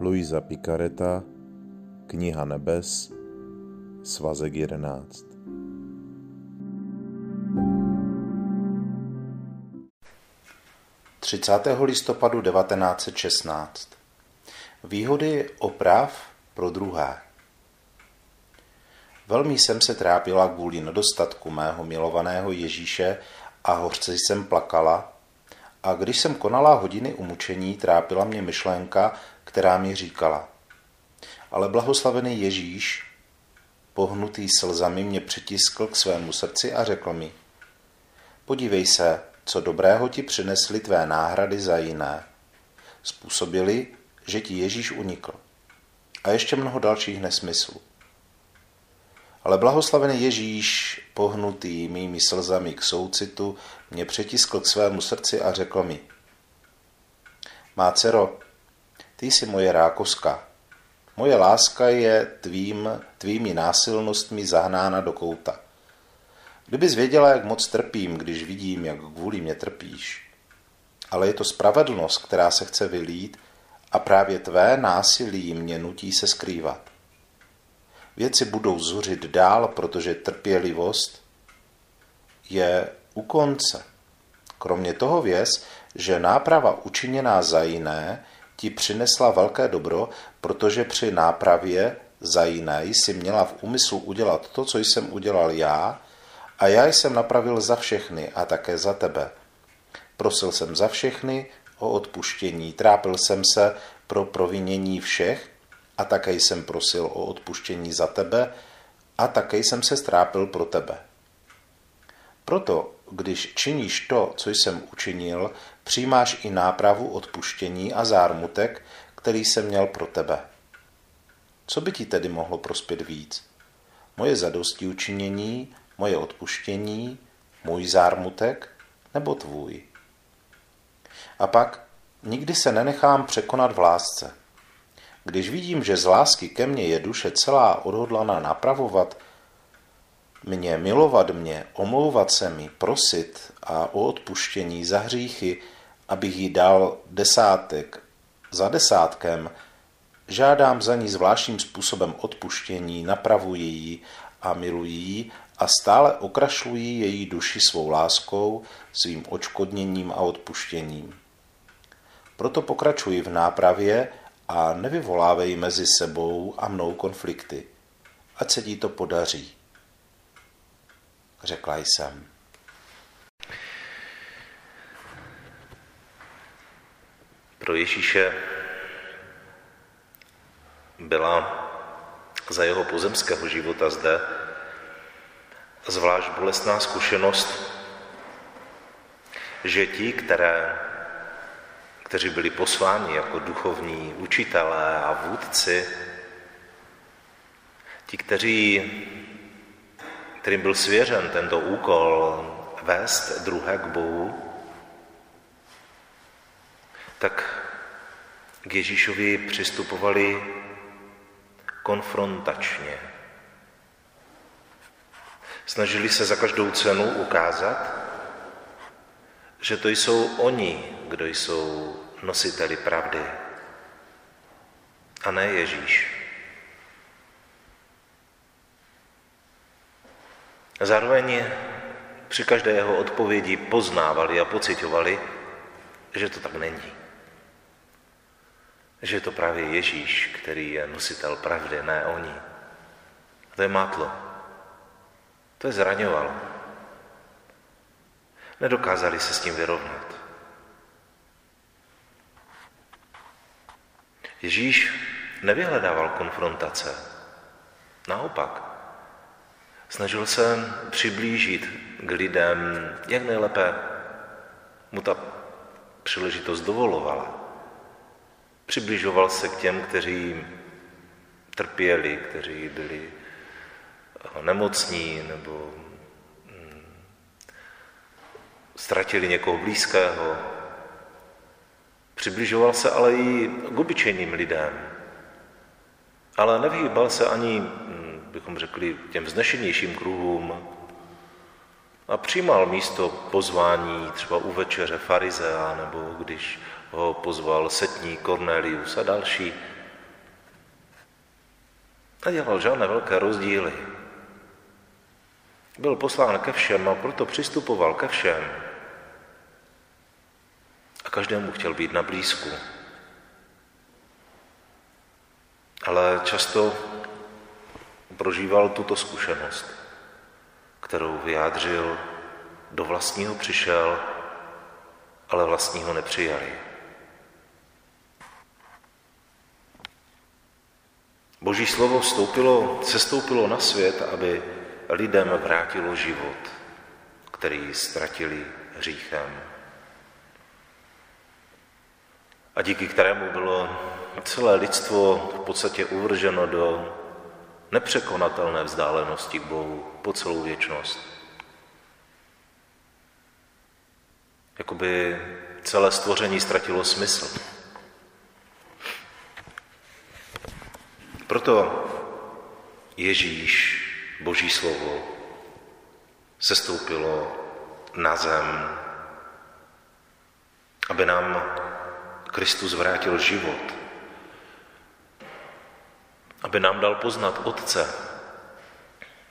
Luisa Picareta, Kniha nebes, svazek 11. Třicátého listopadu 1916. Výhody oprav pro druhé. Velmi jsem se trápila kvůli nedostatku mého milovaného Ježíše a hořce jsem plakala, a když jsem konala hodiny umučení, trápila mě myšlenka, která mi říkala. Ale blahoslavený Ježíš, pohnutý slzami, mě přitiskl k svému srdci a řekl mi, podívej se, co dobrého ti přinesly tvé náhrady za jiné. Způsobili, že ti Ježíš unikl. A ještě mnoho dalších nesmyslů. Ale blahoslavený Ježíš, pohnutý mými slzami k soucitu, mě přetiskl k svému srdci a řekl mi, má dcero, ty jsi moje rákoska. Moje láska je tvým, tvými násilnostmi zahnána do kouta. Kdybys věděla, jak moc trpím, když vidím, jak kvůli mě trpíš. Ale je to spravedlnost, která se chce vylít a právě tvé násilí mě nutí se skrývat. Věci budou zuřit dál, protože trpělivost je u konce. Kromě toho věz, že náprava učiněná za jiné ti přinesla velké dobro, protože při nápravě za jiné jsi měla v úmyslu udělat to, co jsem udělal já, a já jsem napravil za všechny a také za tebe. Prosil jsem za všechny o odpuštění, trápil jsem se pro provinění všech a také jsem prosil o odpuštění za tebe a také jsem se strápil pro tebe. Proto, když činíš to, co jsem učinil, přijímáš i nápravu odpuštění a zármutek, který jsem měl pro tebe. Co by ti tedy mohlo prospět víc? Moje zadosti učinění, moje odpuštění, můj zármutek nebo tvůj? A pak nikdy se nenechám překonat v lásce. Když vidím, že z lásky ke mně je duše celá odhodlaná napravovat mě, milovat mě, omlouvat se mi, prosit a o odpuštění za hříchy, abych jí dal desátek za desátkem, žádám za ní zvláštním způsobem odpuštění, napravuji ji a miluji ji a stále okrašluji její duši svou láskou, svým očkodněním a odpuštěním. Proto pokračuji v nápravě a nevyvolávej mezi sebou a mnou konflikty. Ať se ti to podaří. Řekla jsem. Pro Ježíše byla za jeho pozemského života zde. Zvlášť bolestná zkušenost, že ti, které kteří byli posláni jako duchovní učitelé a vůdci, ti, kteří, kterým byl svěřen tento úkol vést druhé k Bohu, tak k Ježíšovi přistupovali konfrontačně. Snažili se za každou cenu ukázat, že to jsou oni, kdo jsou nositeli pravdy a ne Ježíš. Zároveň při každé jeho odpovědi poznávali a pocitovali, že to tak není. Že je to právě Ježíš, který je nositel pravdy, ne oni. A to je mátlo. To je zraňovalo. Nedokázali se s tím vyrovnat. Ježíš nevyhledával konfrontace. Naopak, snažil se přiblížit k lidem, jak nejlépe mu ta příležitost dovolovala. Přibližoval se k těm, kteří trpěli, kteří byli nemocní nebo mm, ztratili někoho blízkého, Přibližoval se ale i k obyčejným lidem. Ale nevyhýbal se ani, hm, bychom řekli, těm vznešenějším kruhům a přijímal místo pozvání třeba u večeře farizea, nebo když ho pozval setní Cornelius a další, Nedělal žádné velké rozdíly. Byl poslán ke všem a proto přistupoval ke všem. A každému chtěl být na blízku. Ale často prožíval tuto zkušenost, kterou vyjádřil, do vlastního přišel, ale vlastního nepřijali. Boží slovo vstoupilo, sestoupilo na svět, aby lidem vrátilo život, který ztratili hříchem. A díky kterému bylo celé lidstvo v podstatě uvrženo do nepřekonatelné vzdálenosti k Bohu po celou věčnost. Jakoby celé stvoření ztratilo smysl. Proto Ježíš, Boží slovo, sestoupilo na zem, aby nám Kristus vrátil život, aby nám dal poznat Otce,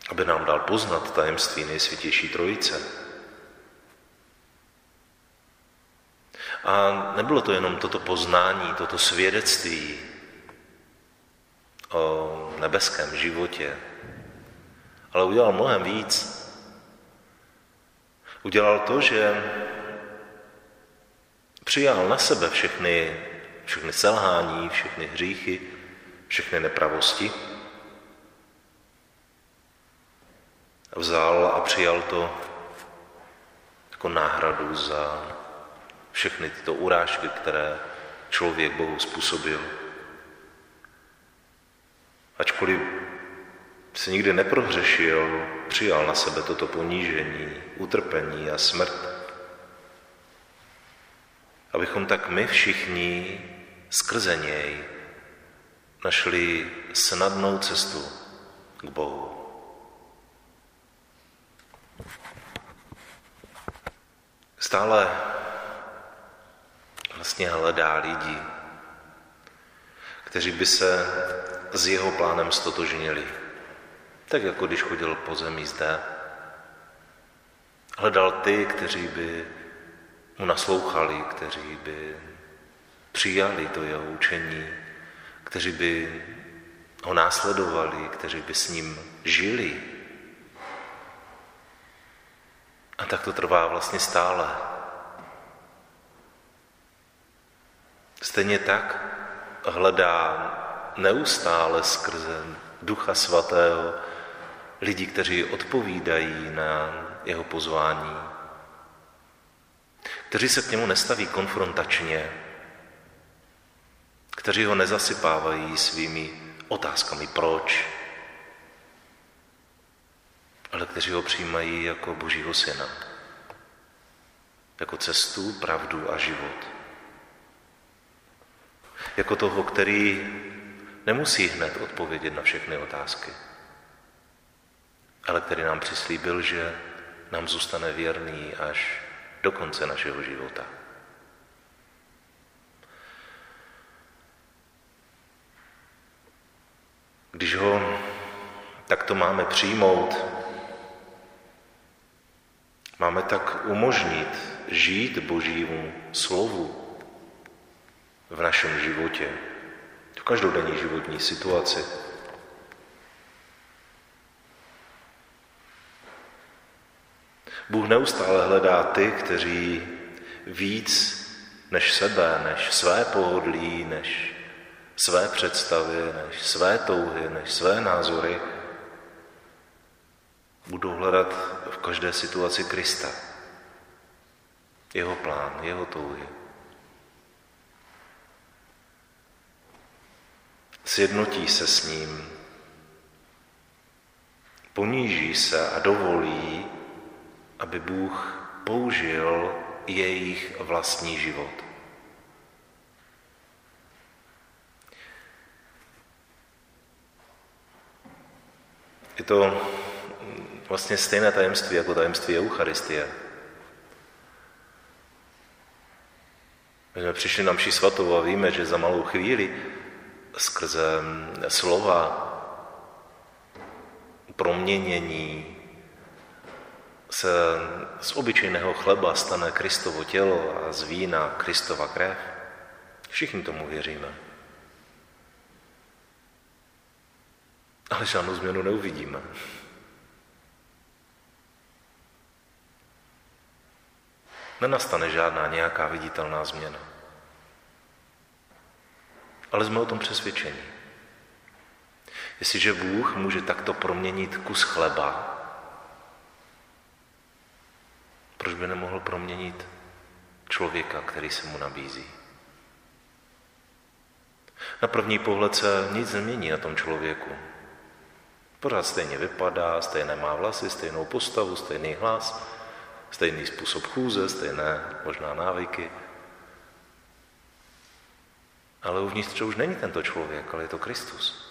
aby nám dal poznat tajemství nejsvětější Trojice. A nebylo to jenom toto poznání, toto svědectví o nebeském životě, ale udělal mnohem víc. Udělal to, že přijal na sebe všechny, všechny selhání, všechny hříchy, všechny nepravosti. Vzal a přijal to jako náhradu za všechny tyto urážky, které člověk Bohu způsobil. Ačkoliv se nikdy neprohřešil, přijal na sebe toto ponížení, utrpení a smrt. Abychom tak my všichni skrze něj našli snadnou cestu k Bohu. Stále vlastně hledá lidi, kteří by se s jeho plánem stotožnili. Tak jako když chodil po zemi zde. Hledal ty, kteří by mu naslouchali, kteří by přijali to jeho učení, kteří by ho následovali, kteří by s ním žili. A tak to trvá vlastně stále. Stejně tak hledá neustále skrze Ducha Svatého lidi, kteří odpovídají na jeho pozvání, kteří se k němu nestaví konfrontačně, kteří ho nezasypávají svými otázkami proč, ale kteří ho přijímají jako Božího syna, jako cestu, pravdu a život. Jako toho, který nemusí hned odpovědět na všechny otázky, ale který nám přislíbil, že nám zůstane věrný až do konce našeho života. Když ho takto máme přijmout, máme tak umožnit žít Božímu slovu v našem životě, každodenní životní situaci. Bůh neustále hledá ty, kteří víc než sebe, než své pohodlí, než své představy, než své touhy, než své názory, budou hledat v každé situaci Krista. Jeho plán, jeho touhy. Sjednotí se s ním, poníží se a dovolí, aby Bůh použil jejich vlastní život. Je to vlastně stejné tajemství jako tajemství Eucharistie. My jsme přišli na mši svatou a víme, že za malou chvíli skrze slova proměnění se z obyčejného chleba stane Kristovo tělo a z vína Kristova krev. Všichni tomu věříme. Ale žádnou změnu neuvidíme. Nenastane žádná nějaká viditelná změna. Ale jsme o tom přesvědčení. Jestliže Bůh může takto proměnit kus chleba, proč by nemohl proměnit člověka, který se mu nabízí? Na první pohled se nic nemění na tom člověku. Pořád stejně vypadá, stejné má vlasy, stejnou postavu, stejný hlas, stejný způsob chůze, stejné možná návyky. Ale uvnitř už není tento člověk, ale je to Kristus.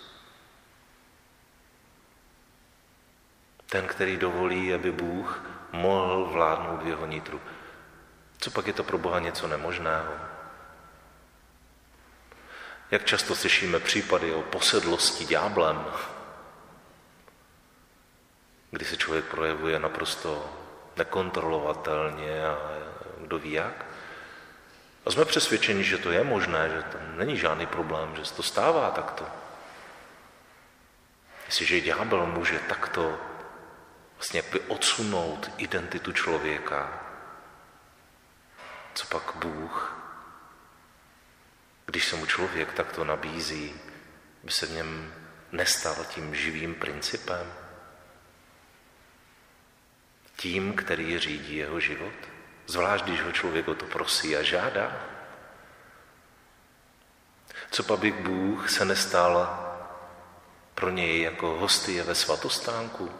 Ten, který dovolí, aby Bůh mohl vládnout v jeho nitru. Co pak je to pro Boha něco nemožného? Jak často slyšíme případy o posedlosti ďáblem, kdy se člověk projevuje naprosto nekontrolovatelně a kdo ví jak. A jsme přesvědčeni, že to je možné, že tam není žádný problém, že se to stává takto. Jestliže ďábel může takto vlastně odsunout identitu člověka, co pak Bůh, když se mu člověk takto nabízí, by se v něm nestal tím živým principem? Tím, který řídí jeho život? Zvlášť, když ho člověk o to prosí a žádá? Co pak by Bůh se nestal pro něj jako hosty ve svatostánku?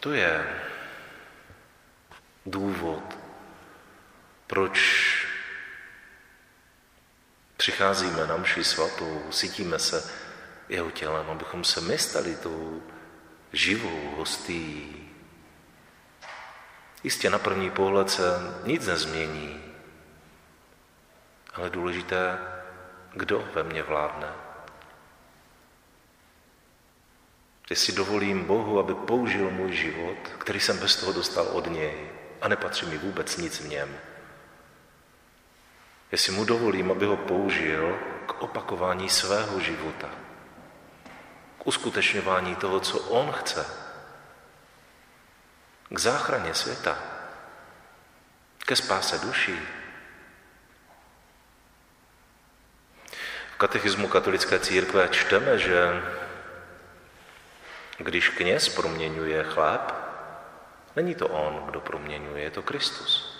To je důvod, proč přicházíme na mši svatou, cítíme se jeho tělem, abychom se my stali tou živou hostí. Jistě na první pohled se nic nezmění, ale důležité, kdo ve mně vládne. Jestli dovolím Bohu, aby použil můj život, který jsem bez toho dostal od něj a nepatří mi vůbec nic v něm. Jestli mu dovolím, aby ho použil k opakování svého života, uskutečňování toho, co on chce, k záchraně světa, ke spáse duší. V katechismu katolické církve čteme, že když kněz proměňuje chléb, není to on, kdo proměňuje, je to Kristus.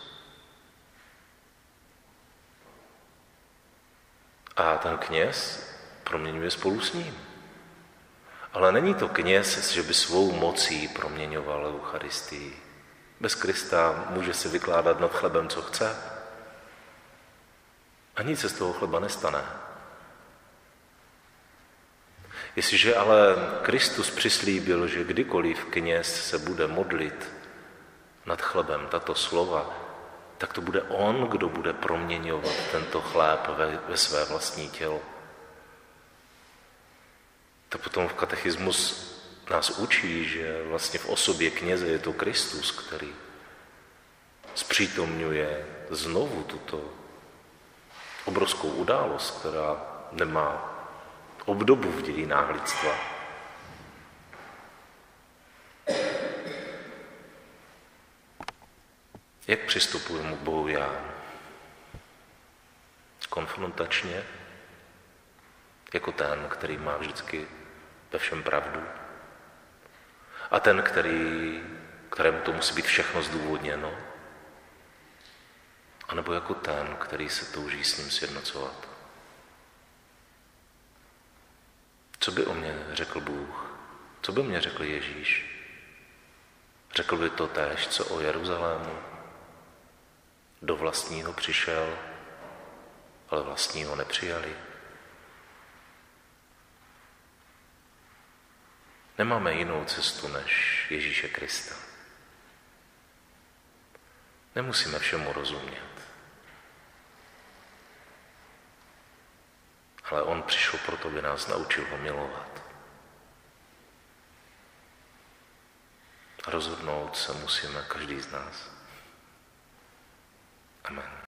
A ten kněz proměňuje spolu s ním. Ale není to kněz, že by svou mocí proměňoval Eucharistii. Bez Krista může si vykládat nad chlebem, co chce. A nic se z toho chleba nestane. Jestliže ale Kristus přislíbil, že kdykoliv kněz se bude modlit nad chlebem tato slova, tak to bude on, kdo bude proměňovat tento chléb ve, ve své vlastní tělo. To potom v katechismus nás učí, že vlastně v osobě kněze je to Kristus, který zpřítomňuje znovu tuto obrovskou událost, která nemá obdobu v dějinách lidstva. Jak přistupujeme k Bohu já? Konfrontačně, jako ten, který má vždycky ve všem pravdu. A ten, který, kterému to musí být všechno zdůvodněno. A nebo jako ten, který se touží s ním sjednocovat. Co by o mě řekl Bůh? Co by mě řekl Ježíš? Řekl by to též, co o Jeruzalému? Do vlastního přišel, ale vlastního nepřijali. Nemáme jinou cestu než Ježíše Krista. Nemusíme všemu rozumět. ale on přišel proto, aby nás naučil ho milovat. Rozhodnout se musíme každý z nás. Amen.